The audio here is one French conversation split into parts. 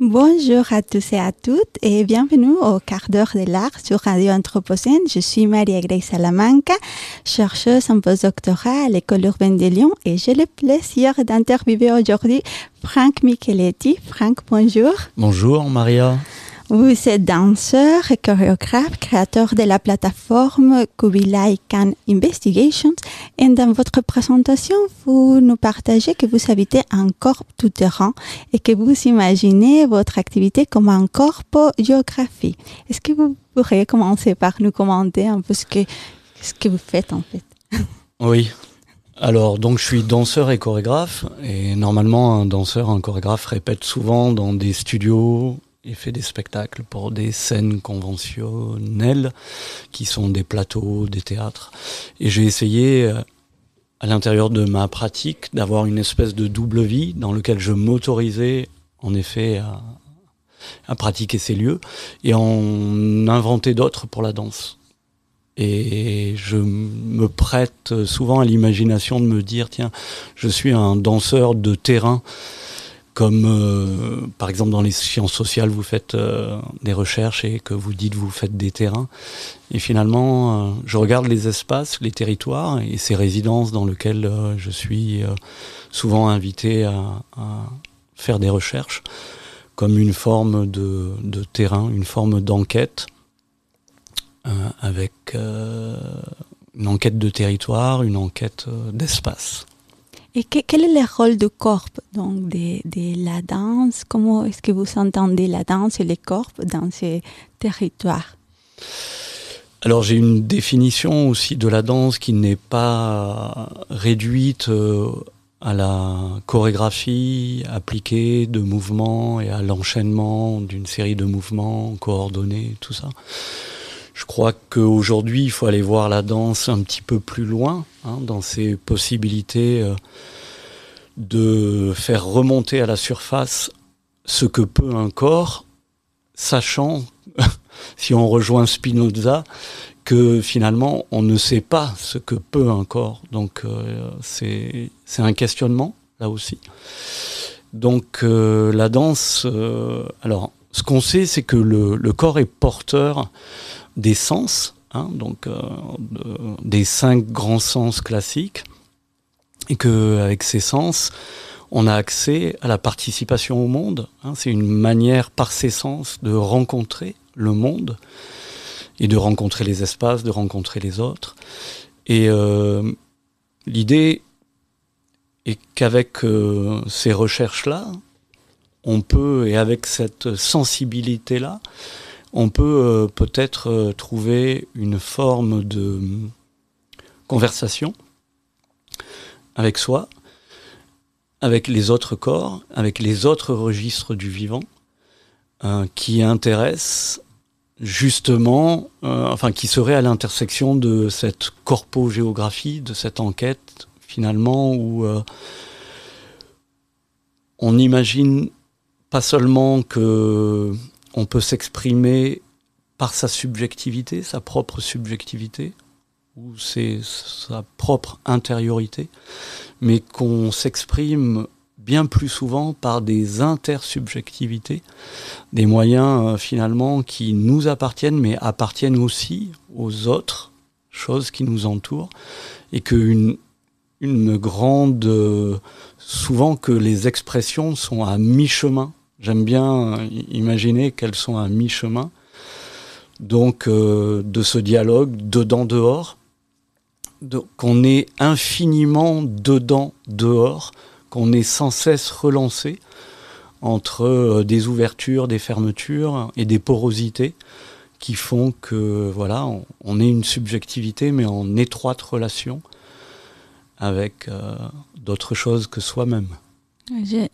Bonjour à tous et à toutes et bienvenue au quart d'heure de l'art sur Radio Anthropocène. Je suis Maria-Grace Salamanca, chercheuse en postdoctorat à l'École urbaine de Lyon et j'ai le plaisir d'interviewer aujourd'hui Franck Micheletti. Franck, bonjour. Bonjour Maria. Vous êtes danseur et chorégraphe, créateur de la plateforme Kubilai Khan Investigations. Et dans votre présentation, vous nous partagez que vous habitez un corps tout-terrain et que vous imaginez votre activité comme un corpo-géographie. Est-ce que vous pourriez commencer par nous commenter un peu ce que, ce que vous faites en fait? Oui. Alors, donc, je suis danseur et chorégraphe. Et normalement, un danseur, un chorégraphe répète souvent dans des studios et fait des spectacles pour des scènes conventionnelles qui sont des plateaux, des théâtres. Et j'ai essayé euh, à l'intérieur de ma pratique d'avoir une espèce de double vie dans lequel je m'autorisais en effet à, à, pratiquer ces lieux et en inventer d'autres pour la danse. Et je me prête souvent à l'imagination de me dire, tiens, je suis un danseur de terrain comme euh, par exemple dans les sciences sociales, vous faites euh, des recherches et que vous dites vous faites des terrains. Et finalement, euh, je regarde les espaces, les territoires et ces résidences dans lesquelles je suis souvent invité à, à, faire des recherches comme une forme de, de terrain, une forme d'enquête avec une enquête de territoire, une enquête d'espace. Et que, quel est le rôle du corps donc de, de la danse? Comment est-ce que vous entendez la danse et le corps dans ces territoires alors j'ai une définition aussi de la danse qui n'est pas réduite euh, à la chorégraphie appliquée de mouvements et à l'enchaînement d'une série de mouvements coordonnés, tout ça. Je crois qu'aujourd'hui, il faut aller voir la danse un petit peu plus loin, hein, dans ses possibilités euh, de faire remonter à la surface ce que peut un corps, sachant, si on rejoint Spinoza, que finalement, on ne sait pas ce que peut un corps. Donc, euh, c'est un questionnement, là aussi. Donc, euh, la danse, alors, ce qu'on sait, c'est que le, corps est porteur des sens, hein, donc euh, de, des cinq grands sens classiques, et que avec ces sens, on a accès à la participation au monde. Hein, c'est une manière par ces sens de rencontrer le monde et de rencontrer les espaces, de rencontrer les autres. Et euh, l'idée est qu'avec euh, ces recherches-là, on peut, et avec cette sensibilité-là, on peut euh, peut-être euh, trouver une forme de conversation avec soi, avec les autres corps, avec les autres registres du vivant, euh, qui intéressent justement, enfin qui serait à l'intersection de cette corpo-géographie, de cette enquête finalement où on imagine pas seulement que on peut s'exprimer par sa subjectivité, sa propre subjectivité, ou sa propre intériorité, mais qu'on s'exprime bien plus souvent par des intersubjectivités, des moyens euh, finalement qui nous appartiennent, mais appartiennent aussi aux autres choses qui nous entourent, et qu'une une grande, euh, souvent que les expressions sont à mi-chemin J'aime bien euh, imaginer qu'elles sont à mi-chemin. Donc, euh, de ce dialogue dedans-dehors, qu'on est infiniment dedans-dehors, qu'on est sans cesse relancé entre euh, des ouvertures, des fermetures et des porosités qui font que, voilà, on, est une subjectivité, mais en étroite relation avec d'autres choses que soi-même.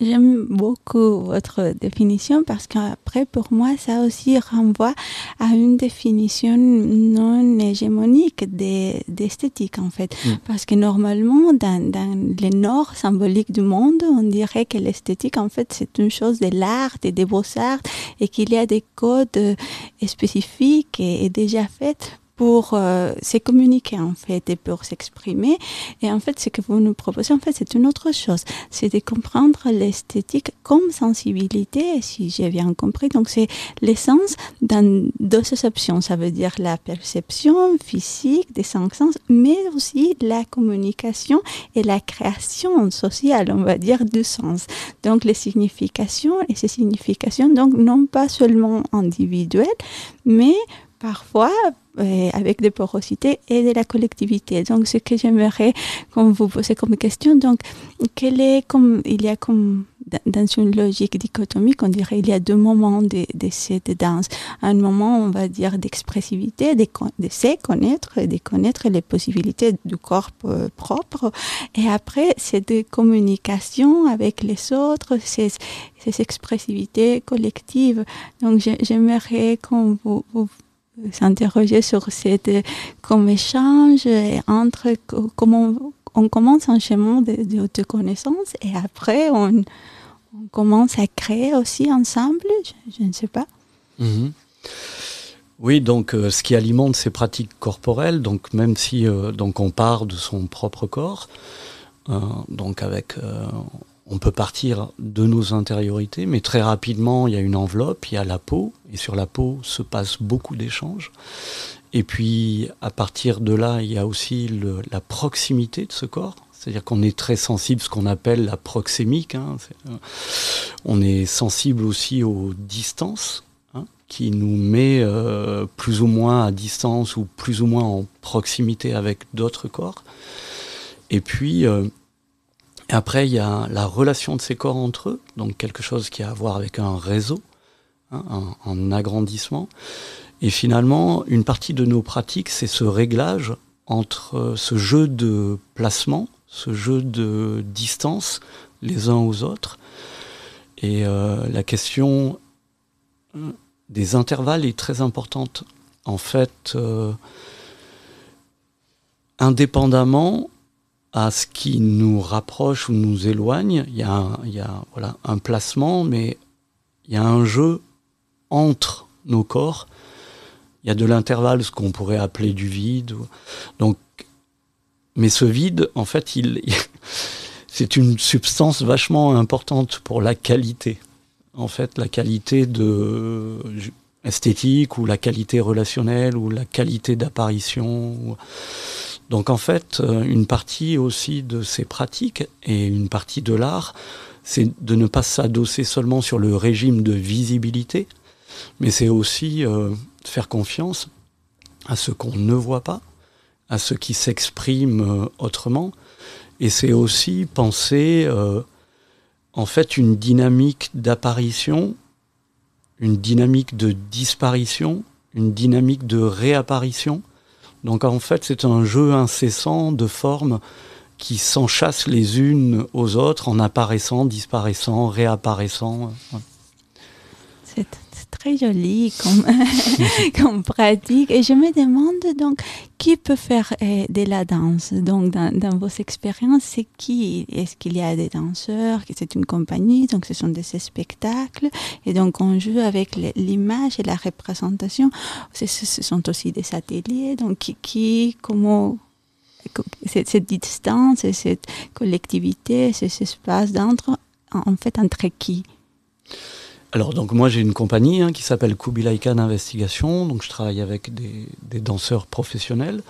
J'aime beaucoup votre définition parce qu'après, pour moi, ça aussi renvoie à une définition non hégémonique d'esthétique, en fait. Mm. Parce que normalement, dans, dans le nord symbolique du monde, on dirait que l'esthétique, en fait, c'est une chose de l'art et des beaux-arts et qu'il y a des codes spécifiques et, et déjà faits pour euh, se communiquer en fait et pour s'exprimer. Et en fait, ce que vous nous proposez, en fait, c'est une autre chose. C'est de comprendre l'esthétique comme sensibilité, si j'ai bien compris. Donc, c'est l'essence dans deux options. Ça veut dire la perception physique des sens, mais aussi la communication et la création sociale, on va dire, du sens. Donc, les significations et ces significations, donc, non pas seulement individuelles, mais parfois euh, avec des porosités et de la collectivité. Donc, ce que j'aimerais qu'on vous poser comme question, donc, quel est comme, il y a comme, dans une logique dichotomique, on dirait il y a deux moments de, de cette danse. Un moment, on va dire, d'expressivité, de, de se connaître, de connaître les possibilités du corps euh, propre. Et après, c'est de communication avec les autres, ces, ces expressivités collectives. Donc, j'aimerais qu'on vous, vous s'interroger sur cette comme échange entre comment on commence un chemin de, de, connaissance et après on, commence à créer aussi ensemble, je, ne sais pas. Mhm. Oui, donc euh, ce qui alimente ces pratiques corporelles, donc même si euh, donc on part de son propre corps, euh, donc avec on peut partir de nos intériorités, mais très rapidement, il y a une enveloppe, il y a la peau, et sur la peau se passe beaucoup d'échanges. Et puis, à partir de là, il y a aussi la proximité de ce corps. C'est-à-dire qu'on est très sensible, ce qu'on appelle la proxémique. Hein, euh, on est sensible aussi aux distances, hein, qui nous met euh, plus ou moins à distance ou plus ou moins en proximité avec d'autres corps. Et puis, euh, et après, il y a la relation de ces corps entre eux, donc quelque chose qui a à voir avec un réseau, hein, un, agrandissement. Et finalement, une partie de nos pratiques, c'est ce réglage entre ce jeu de placement, ce jeu de distance les uns aux autres. Et euh, la question euh, des intervalles est très importante. En fait, euh, indépendamment à ce qui nous rapproche ou nous éloigne. Il y a, un, il y a voilà, un placement, mais il y a un jeu entre nos corps. Il y a de l'intervalle, ce qu'on pourrait appeler du vide. Donc, mais ce vide, en fait, il, c'est une substance vachement importante pour la qualité. En fait, la qualité de esthétique ou la qualité relationnelle ou la qualité d'apparition. Donc en fait, euh, une partie aussi de ces pratiques et une partie de l'art, c'est de ne pas s'adosser seulement sur le régime de visibilité, mais c'est aussi euh, faire confiance à ce qu'on ne voit pas, à ce qui s'exprime euh, autrement, et c'est aussi penser en fait une dynamique d'apparition, une dynamique de disparition, une dynamique de réapparition donc en fait, c'est un jeu incessant de formes qui s'enchassent les unes aux autres en apparaissant, disparaissant, réapparaissant. Très joli comme, pratique. Et je me demande donc qui peut faire euh, de la danse? Donc dans, vos expériences, c'est qui? Est-ce qu'il y a des danseurs? C'est une compagnie, donc ce sont des spectacles. Et donc on joue avec l'image et la représentation. Ce, sont aussi des ateliers. Donc qui, qui comment cette, cette distance et cette collectivité, cet espace d'entre, en fait, entre qui? Alors donc moi j'ai une compagnie hein, qui s'appelle Kubilai Khan Investigation, donc je travaille avec des, des danseurs professionnels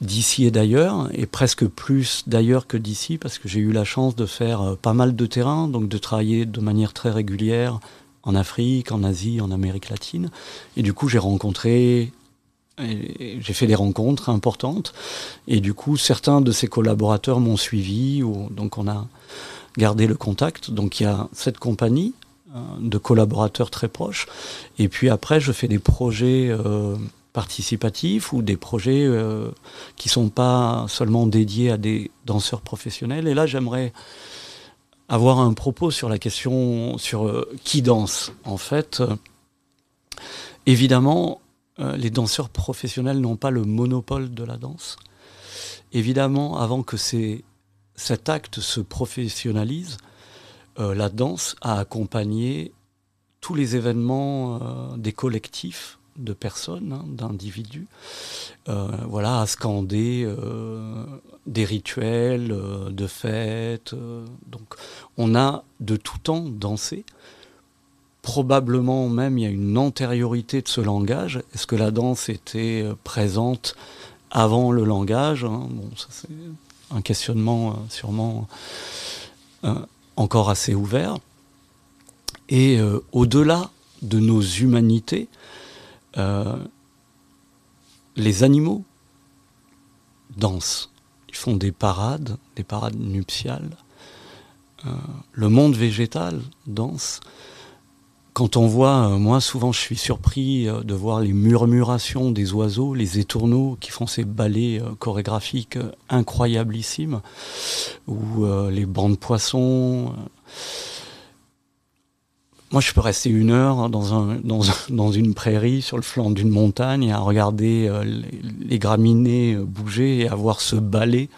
d'ici et d'ailleurs, et presque plus d'ailleurs que d'ici, parce que j'ai eu la chance de faire euh, pas mal de terrain, donc de travailler de manière très régulière en Afrique, en Asie, en Amérique latine, et du coup j'ai rencontré j'ai fait des rencontres importantes. Et du coup certains de ces collaborateurs m'ont suivi donc on a gardé le contact. Donc il y a cette compagnie de collaborateurs très proches. Et puis après, je fais des projets euh, participatifs ou des projets euh, qui sont pas seulement dédiés à des danseurs professionnels. Et là, j'aimerais avoir un propos sur la question sur qui danse. En fait, évidemment, les danseurs professionnels n'ont pas le monopole de la danse. Évidemment, avant que cet acte se professionnalise, euh, la danse a accompagné tous les événements euh, des collectifs de personnes, hein, d'individus, euh, voilà, à scander des rituels de fêtes. donc, on a de tout temps dansé. Probablement même il y a une antériorité de ce langage. Est-ce que la danse était présente avant le langage hein? Bon, ça c'est un questionnement sûrement encore assez ouvert. Et euh, au-delà de nos humanités, euh, les animaux dansent. Ils font des parades, des parades nuptiales. Euh, le monde végétal danse. Quand on voit, moi souvent je suis surpris de voir les murmurations des oiseaux, les étourneaux qui font ces ballets chorégraphiques incroyablissimes, ou les bancs de poissons. Moi, je peux rester une heure dans, un, dans, une prairie, sur le flanc d'une montagne, à regarder euh, les, graminées euh, bouger et à voir ce balai.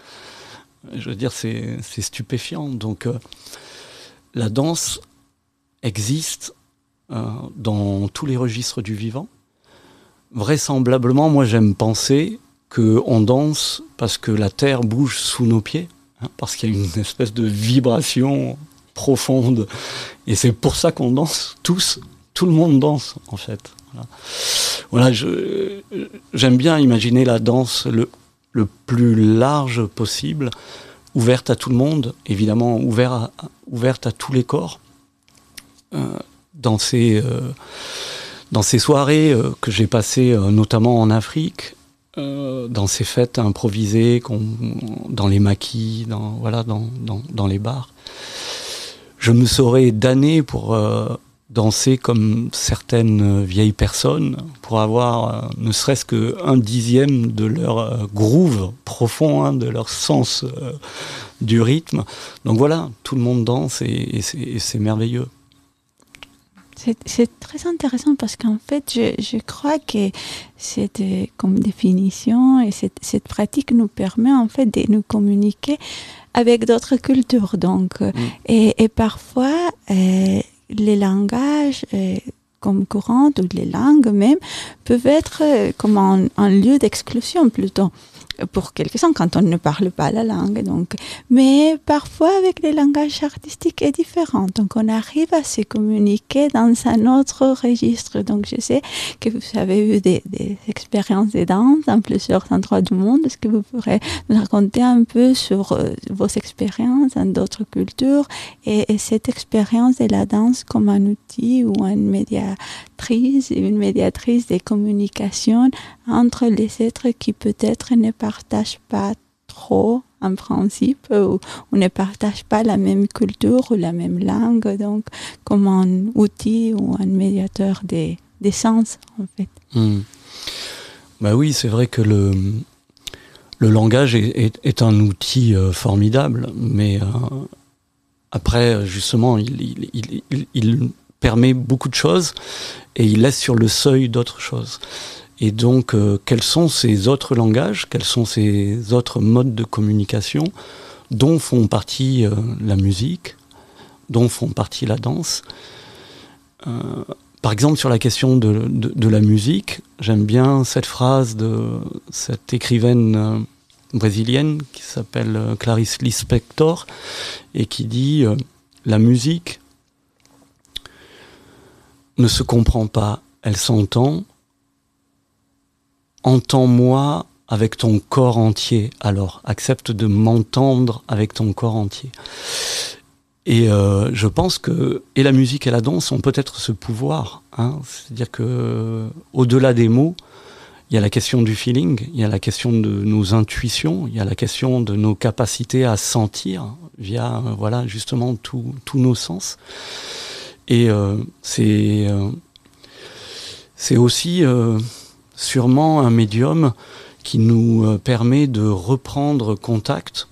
Je veux dire, c'est stupéfiant. Donc, euh, la danse existe dans tous les registres du vivant. Vraisemblablement, moi, j'aime penser qu'on danse parce que la terre bouge sous nos pieds, hein, parce qu'il y a une espèce de vibration profonde. Et c'est pour ça qu'on danse tous. Tout le monde danse, en fait. Voilà, j'aime bien imaginer la danse le, plus large possible, ouverte à tout le monde, évidemment ouverte à, ouverte à tous les corps. Euh, dans, ces, euh, dans ces soirées euh, que j'ai passées notamment en Afrique, dans ces fêtes improvisées, dans les maquis, dans, voilà, dans, dans, dans les bars, je me serais damné pour euh, danser comme certaines vieilles personnes, pour avoir euh, ne serait-ce qu'un dixième de leur euh, groove profond, hein, de leur sens du rythme. Donc voilà, tout le monde danse et, c'est merveilleux. C'est très intéressant parce qu'en fait, je, je, crois que cette comme définition et cette, cette, pratique nous permet en fait de nous communiquer avec d'autres cultures. Donc, mm. et, et, parfois, euh, les langages euh, comme courants ou les langues même peuvent être euh, comme un, un lieu d'exclusion plutôt pour quelques-uns quand on ne parle pas la langue. Donc, mais parfois avec les langages artistiques est différent. Donc, on arrive à se communiquer dans un autre registre. Donc, je sais que vous avez eu des, expériences de danse dans plusieurs endroits du monde. Est-ce que vous pourrez nous raconter un peu sur euh, vos expériences dans d'autres cultures et, et, cette expérience de la danse comme un outil ou une médiatrice, une médiatrice des communications entre les êtres qui peut-être ne partagent pas trop en principe ou, ne partagent pas la même culture ou la même langue, donc comme un outil ou un médiateur des, sens en fait. Hmm. Bah oui, c'est vrai que le, le langage est, un outil euh, formidable, mais euh, après, justement, il, il, permet beaucoup de choses et il laisse sur le seuil d'autres choses. Et donc, euh, quels sont ces autres langages, quels sont ces autres modes de communication dont font partie euh, la musique, dont font partie la danse euh, Par exemple, sur la question de, de, de la musique, j'aime bien cette phrase de cette écrivaine brésilienne qui s'appelle Clarice Lispector et qui dit La musique ne se comprend pas, elle s'entend entends-moi avec ton corps entier. Alors, accepte de m'entendre avec ton corps entier. Et euh, je pense que et la musique et la danse ont peut-être ce pouvoir. Hein, C'est-à-dire que au-delà des mots, il y a la question du feeling, il y a la question de nos intuitions, il y a la question de nos capacités à sentir via voilà justement tous nos sens. Et euh, c'est euh, c'est aussi euh, sûrement un médium qui nous permet de reprendre contact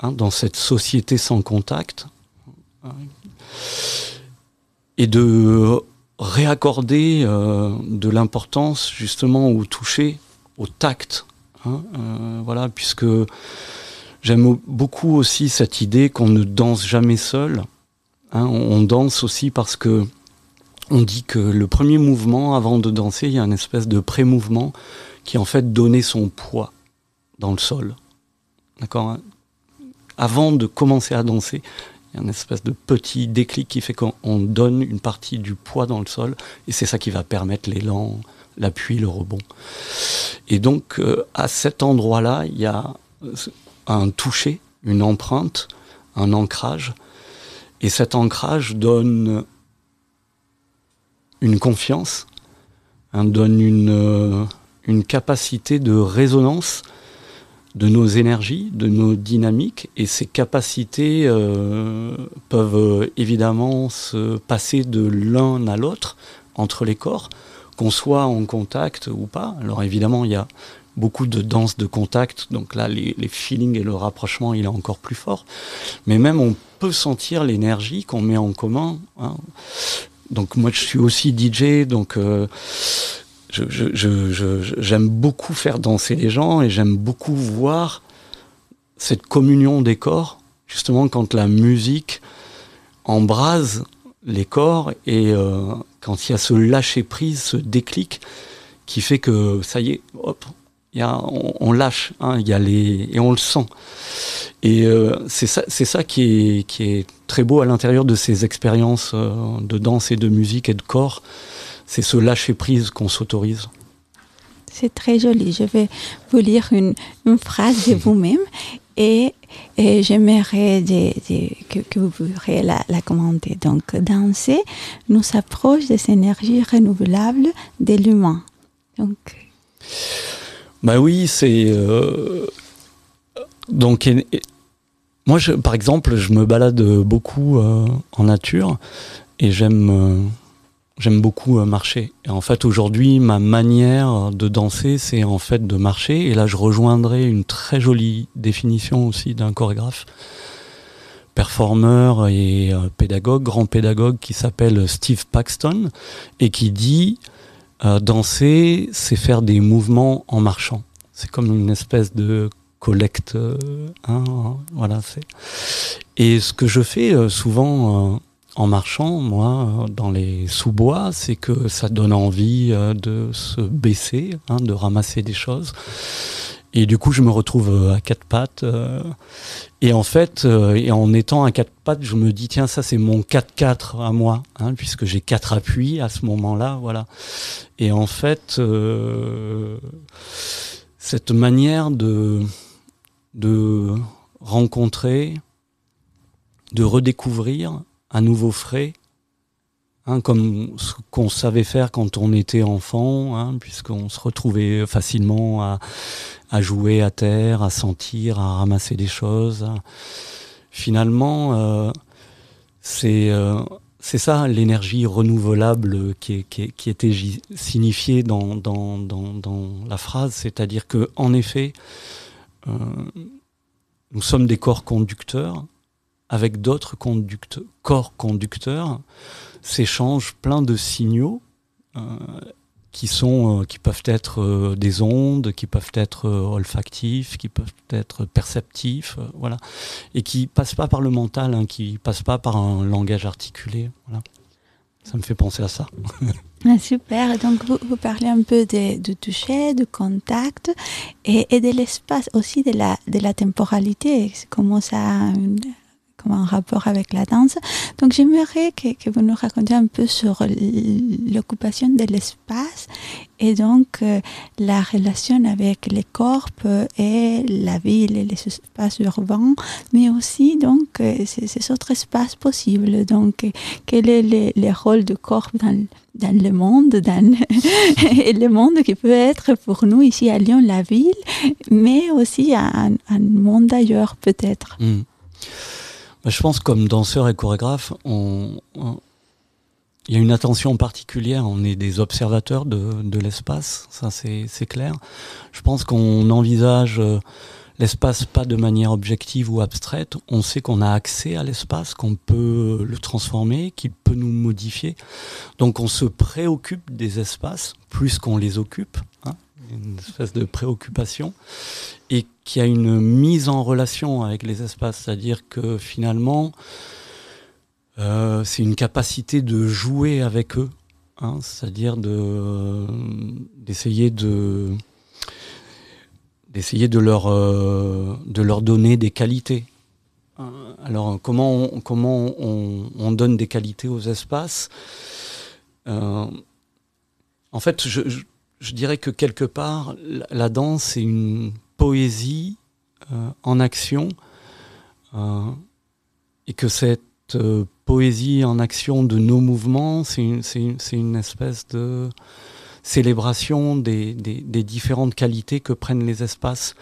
hein, dans cette société sans contact et de réaccorder de l'importance justement au toucher, au tact. Hein, voilà, puisque j'aime beaucoup aussi cette idée qu'on ne danse jamais seul. Hein, on, danse aussi parce que on dit que le premier mouvement, avant de danser, il y a une espèce de pré-mouvement qui en fait donnait son poids dans le sol. D'accord hein? Avant de commencer à danser, il y a une espèce de petit déclic qui fait qu'on donne une partie du poids dans le sol et c'est ça qui va permettre l'élan, l'appui, le rebond. Et donc euh, à cet endroit-là, il y a un toucher, une empreinte, un ancrage. Et cet ancrage donne une confiance, hein, donne une, euh, une capacité de résonance de nos énergies, de nos dynamiques, et ces capacités euh, peuvent évidemment se passer de l'un à l'autre entre les corps, qu'on soit en contact ou pas. Alors évidemment, il y a beaucoup de danse de contact, donc là, les, feelings et le rapprochement, il est encore plus fort. Mais même, peut sentir l'énergie qu'on met en commun. Hein. Donc moi, je suis aussi DJ, donc... Euh, j'aime beaucoup faire danser les gens et j'aime beaucoup voir cette communion des corps, justement quand la musique embrase les corps et euh, quand il y a ce lâcher prise, ce déclic qui fait que ça y est, hop, y a, on, lâche, hein, y a les, et on le sent. Et euh, c'est ça, c'est ça qui est, qui est très beau à l'intérieur de ces expériences euh, de danse et de musique et de corps c'est ce lâcher prise qu'on s'autorise. C'est très joli. Je vais vous lire une, phrase de vous-même et, j'aimerais que, vous pourriez la, commenter. Donc, danser nous approche des énergies renouvelables de l'humain. Donc. Bah oui, c'est. Euh, donc, moi, par exemple, je me balade beaucoup euh, en nature et j'aime. Euh, j'aime beaucoup marcher. Et en fait, aujourd'hui, ma manière de danser, c'est en fait de marcher. Et là, je rejoindrai une très jolie définition aussi d'un chorégraphe, performeur et pédagogue, grand pédagogue qui s'appelle Steve Paxton et qui dit euh, danser, c'est faire des mouvements en marchant. C'est comme une espèce de collecte. Hein, voilà, c'est. Et ce que je fais souvent en marchant, moi, dans les sous-bois, c'est que ça donne envie euh, de se baisser, hein, de ramasser des choses. Et du coup, je me retrouve euh, à quatre pattes. Euh, et en fait, et en étant à quatre pattes, je me dis tiens, ça c'est mon 4-4 à moi, hein, puisque j'ai quatre appuis à ce moment-là, voilà. Et en fait, cette manière de de rencontrer, de redécouvrir, un nouveau frais, hein, comme ce qu'on savait faire quand on était enfant, hein, puisqu'on se retrouvait facilement à, jouer à terre, à sentir, à ramasser des choses. Finalement, euh, c'est euh, c'est ça l'énergie renouvelable qui, était signifiée dans la phrase, c'est-à-dire que en effet, euh, nous sommes des corps conducteurs avec d'autres corps conducteurs, s'échangent plein de signaux euh, qui sont, euh, qui peuvent être euh, des ondes, qui peuvent être olfactifs, qui peuvent être perceptifs, voilà, et qui passent pas par le mental, hein, qui passent pas par un langage articulé, voilà. Ça me fait penser à ça. Ah, super. Donc, vous, parlez un peu de, de toucher, de contact et, et de l'espace, aussi de la, de la temporalité. Comment ça, comme un rapport avec la danse. Donc j'aimerais que, que, vous nous racontiez un peu sur l'occupation de l'espace et donc euh, la relation avec les corps et la ville et les espaces urbains, mais aussi donc euh, ces, autres espaces possibles. Donc quel est le, le rôle du corps dans, dans le monde, dans et le monde qui peut être pour nous ici à Lyon la ville, mais aussi un, un monde ailleurs peut-être? Mmh. Je pense comme danseur et chorégraphe, on, il y a une attention particulière. On est des observateurs de, de l'espace, ça c'est clair. Je pense qu'on envisage euh, l'espace pas de manière objective ou abstraite. On sait qu'on a accès à l'espace, qu'on peut le transformer, qu'il peut nous modifier. Donc on se préoccupe des espaces plus qu'on les occupe. Hein une espèce de préoccupation et qui a une mise en relation avec les espaces, c'est-à-dire que finalement, euh, c'est une capacité de jouer avec eux hein, c'est-à-dire de d'essayer de d'essayer de leur de leur donner des qualités. Alors comment on, comment on, donne des qualités aux espaces? En fait, je, dirais que quelque part, la, danse c'est une poésie en action et que cette euh, poésie en action de nos mouvements, c'est une, espèce de célébration des, des, différentes qualités que prennent les espaces.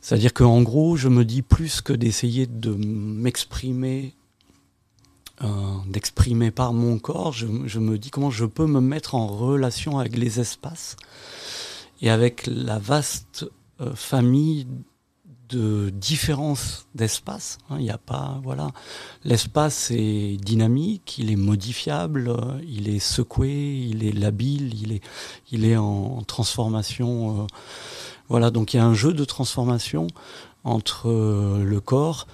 C'est-à-dire qu'en gros, je me dis plus que d'essayer de m'exprimer, euh, d'exprimer par mon corps, je, me dis comment je peux me mettre en relation avec les espaces et avec la vaste euh, famille de différence d'espace. Hein. Il n'y a pas, voilà, l'espace est dynamique, il est modifiable, il est secoué, il est labile, il est, il est en transformation. Euh, voilà, donc il y a un jeu de transformation entre euh, le corps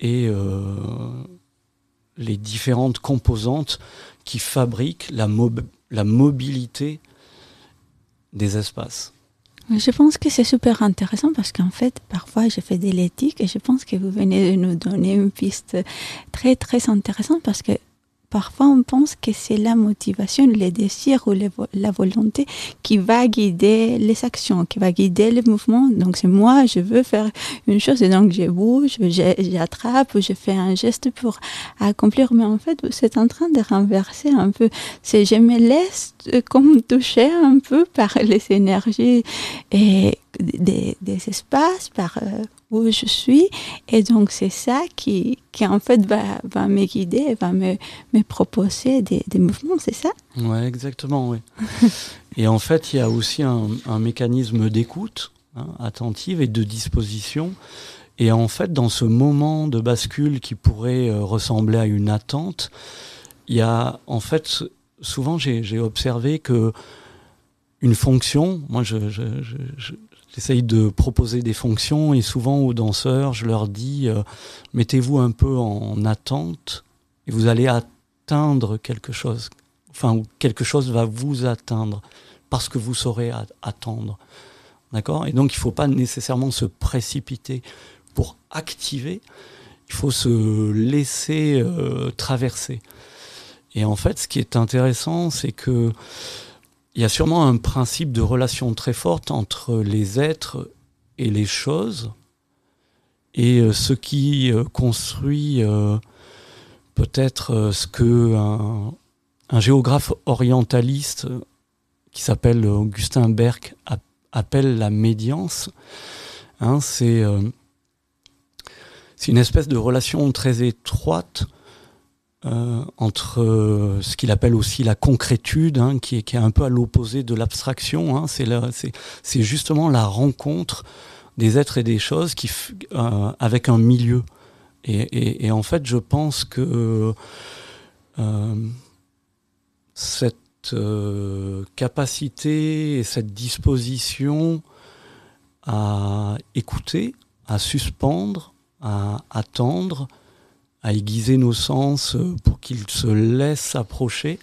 et euh, les différentes composantes qui fabriquent la, la mobilité des espaces. Je pense que c'est super intéressant parce qu'en fait, parfois, je fais de l'éthique et je pense que vous venez de nous donner une piste très, très intéressante parce que parfois on pense que c'est la motivation, les désirs ou la volonté qui va guider les actions, qui va guider les mouvements. Donc c'est moi, je veux faire une chose et donc je bouge, j'attrape, je fais un geste pour accomplir. Mais en fait, c'est en train de renverser un peu. C'est je me laisse comme toucher un peu par les énergies et des, espaces, par euh, où je suis. Et donc, c'est ça qui, qui, en fait, va, va me guider, va me, me proposer des, des mouvements, c'est ça? Oui, exactement, oui. et en fait, il y a aussi un, un mécanisme d'écoute hein, attentive et de disposition. Et en fait, dans ce moment de bascule qui pourrait euh, ressembler à une attente, il y a, en fait, souvent, j'ai observé que une fonction, moi, je, je, je, j'essaye de proposer des fonctions et souvent aux danseurs, je leur dis euh, mettez-vous un peu en attente et vous allez atteindre quelque chose. Enfin, quelque chose va vous atteindre parce que vous saurez attendre. D'accord? Et donc, il ne faut pas nécessairement se précipiter pour activer, il faut se laisser euh, traverser. Et en fait, ce qui est intéressant, c'est que il y a sûrement un principe de relation très forte entre les êtres et les choses. Et euh, ce qui euh, construit euh, peut-être ce que un, géographe orientaliste qui s'appelle Augustin Berck appelle la médiance, hein, c'est une espèce de relation très étroite euh, entre euh, ce qu'il appelle aussi la concrétude, hein, qui, est, un peu à l'opposé de l'abstraction. Hein, c'est justement la rencontre des êtres et des choses qui, euh, avec un milieu. Et, en fait, je pense que cette capacité et cette disposition à écouter, à suspendre, à attendre, à aiguiser nos sens euh, pour qu'ils se laissent approcher,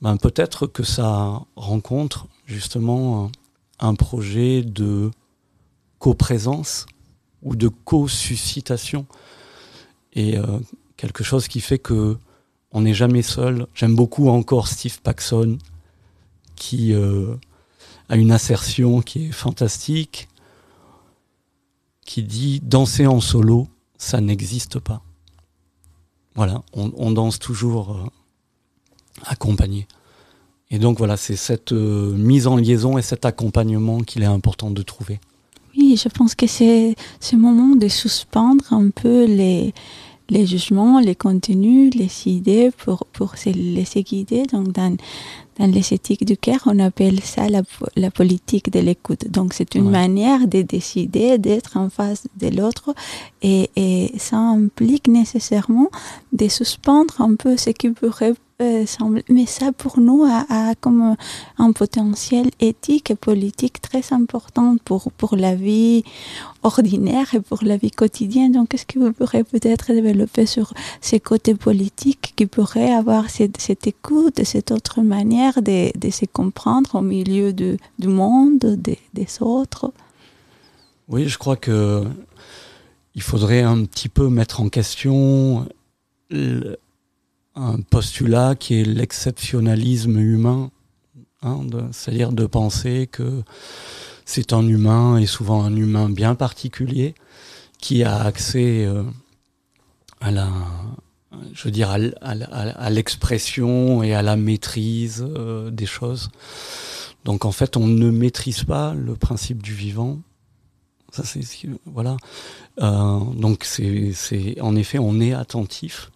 ben peut-être que ça rencontre justement un projet de coprésence ou de co-suscitation et euh, quelque chose qui fait que on n'est jamais seul. J'aime beaucoup encore Steve Paxson qui euh, a une assertion qui est fantastique, qui dit danser en solo, ça n'existe pas. Voilà, on, danse toujours euh, accompagné. Et donc voilà, c'est cette euh, mise en liaison et cet accompagnement qu'il est important de trouver. Oui, je pense que c'est ce moment de suspendre un peu les, les jugements, les contenus, les idées pour, pour se laisser guider. Donc, dans, dans les éthiques du cœur, on appelle ça la, la politique de l'écoute. Donc, c'est une manière de décider d'être en face de l'autre et, et, ça implique nécessairement de suspendre un peu ce qui pourrait euh, semble, mais ça pour nous a, comme un potentiel éthique et politique très important pour, pour la vie ordinaire et pour la vie quotidienne. Donc, est-ce que vous pourrez peut-être développer sur ces côtés politiques qui pourraient avoir cette, cette écoute, cette autre manière de, se comprendre au milieu du monde, des autres. Oui, je crois que il faudrait un petit peu mettre en question un postulat qui est l'exceptionnalisme humain, hein, c'est-à-dire de penser que c'est un humain et souvent un humain bien particulier qui a accès euh, à la, je veux dire, à, l'expression et à la maîtrise euh, des choses. Donc en fait, on ne maîtrise pas le principe du vivant. Ça, c'est voilà. Euh, donc c'est, en effet, on est attentif.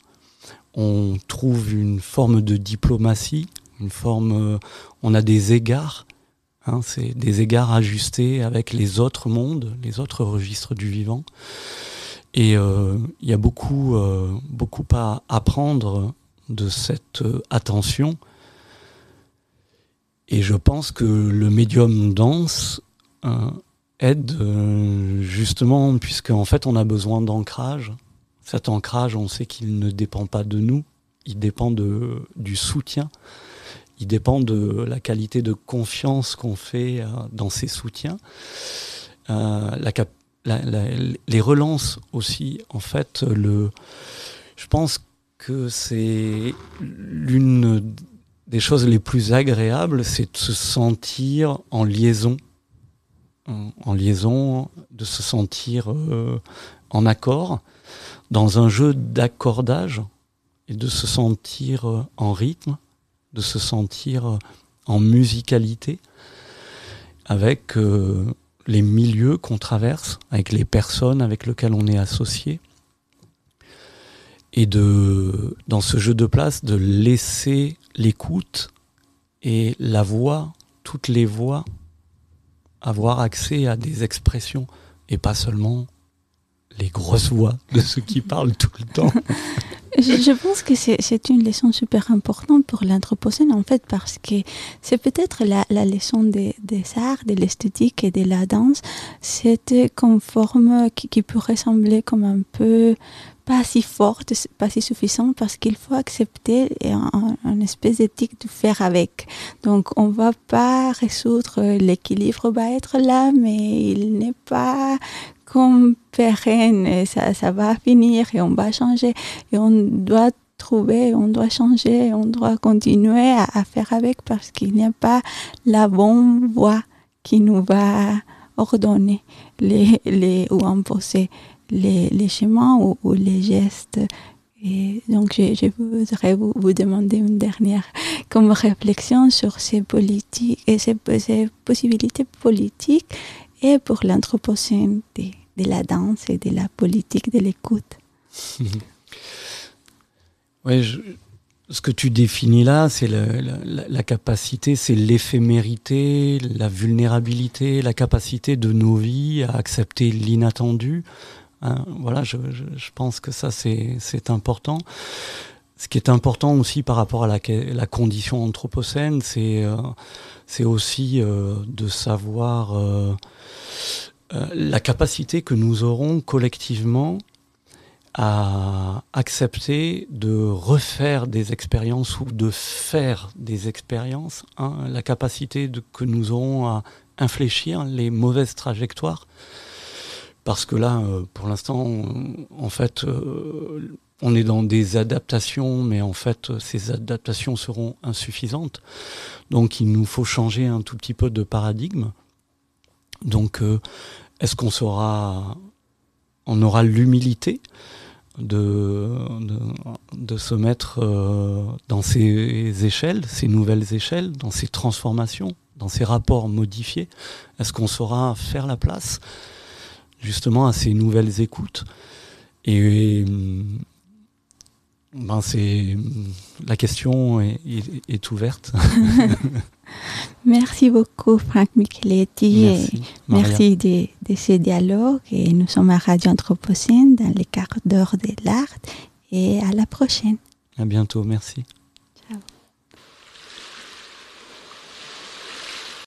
On trouve une forme de diplomatie, une forme. Euh, on a des égards. Hein, c'est des égards ajustés avec les autres mondes, les autres registres du vivant. Et euh, il y a beaucoup, beaucoup à apprendre de cette attention. Et je pense que le médium danse aide euh, justement puisque en fait on a besoin d'ancrage. Cet ancrage, on sait qu'il ne dépend pas de nous, il dépend de, du soutien, il dépend de la qualité de confiance qu'on fait euh, dans ces soutiens. Euh, la, les relances aussi, en fait, le, je pense que c'est l'une des choses les plus agréables, c'est de se sentir en liaison en, liaison, de se sentir euh, en accord, dans un jeu d'accordage, et de se sentir euh, en rythme, de se sentir euh, en musicalité, avec les milieux qu'on traverse, avec les personnes avec lesquelles on est associé, et de, dans ce jeu de place, de laisser l'écoute et la voix, toutes les voix avoir accès à des expressions et pas seulement les grosses voix de ceux qui parlent tout le temps. Je pense que c'est une leçon super importante pour l'anthropocène, en fait, parce que c'est peut-être la, leçon des, des arts, de l'esthétique et de la danse. C'était comme forme qui, qui pourrait sembler comme un peu pas si forte, pas si suffisante parce qu'il faut accepter un, espèce d'éthique de faire avec. Donc on va pas résoudre l'équilibre va être là, mais il n'est pas comme pérenne. Ça, ça va finir et on va changer et on doit trouver, on doit changer, on doit continuer à, faire avec parce qu'il n'y a pas la bonne voie qui nous va ordonner les, ou imposer les, les schémas ou, les gestes. Et donc, je, voudrais vous, demander une dernière comme réflexion sur ces politiques et ces, ces possibilités politiques et pour l'anthropocène de, la danse et de la politique de l'écoute. oui, ce que tu définis là, c'est la, capacité, c'est l'éphémérité, la vulnérabilité, la capacité de nos vies à accepter l'inattendu, Hein, voilà, je, pense que ça c'est important. Ce qui est important aussi par rapport à la, condition anthropocène, c'est euh, aussi euh, de savoir euh, la capacité que nous aurons collectivement à accepter de refaire des expériences ou de faire des expériences, hein, la capacité que nous aurons à infléchir les mauvaises trajectoires parce que là, euh, pour l'instant, en fait, euh, on est dans des adaptations, mais en fait, ces adaptations seront insuffisantes. Donc, il nous faut changer un tout petit peu de paradigme. Donc, euh, est-ce qu'on sera, on aura l'humilité de, se mettre dans ces échelles, ces nouvelles échelles, dans ces transformations, dans ces rapports modifiés? Est-ce qu'on saura faire la place justement à ces nouvelles écoutes? Ben c'est la question est, est, ouverte. merci beaucoup Franck Micheletti. Merci, merci de, de, ces dialogues. Et nous sommes à Radio Anthropocène dans les quarts d'heure de l'art. Et à la prochaine. À bientôt, merci.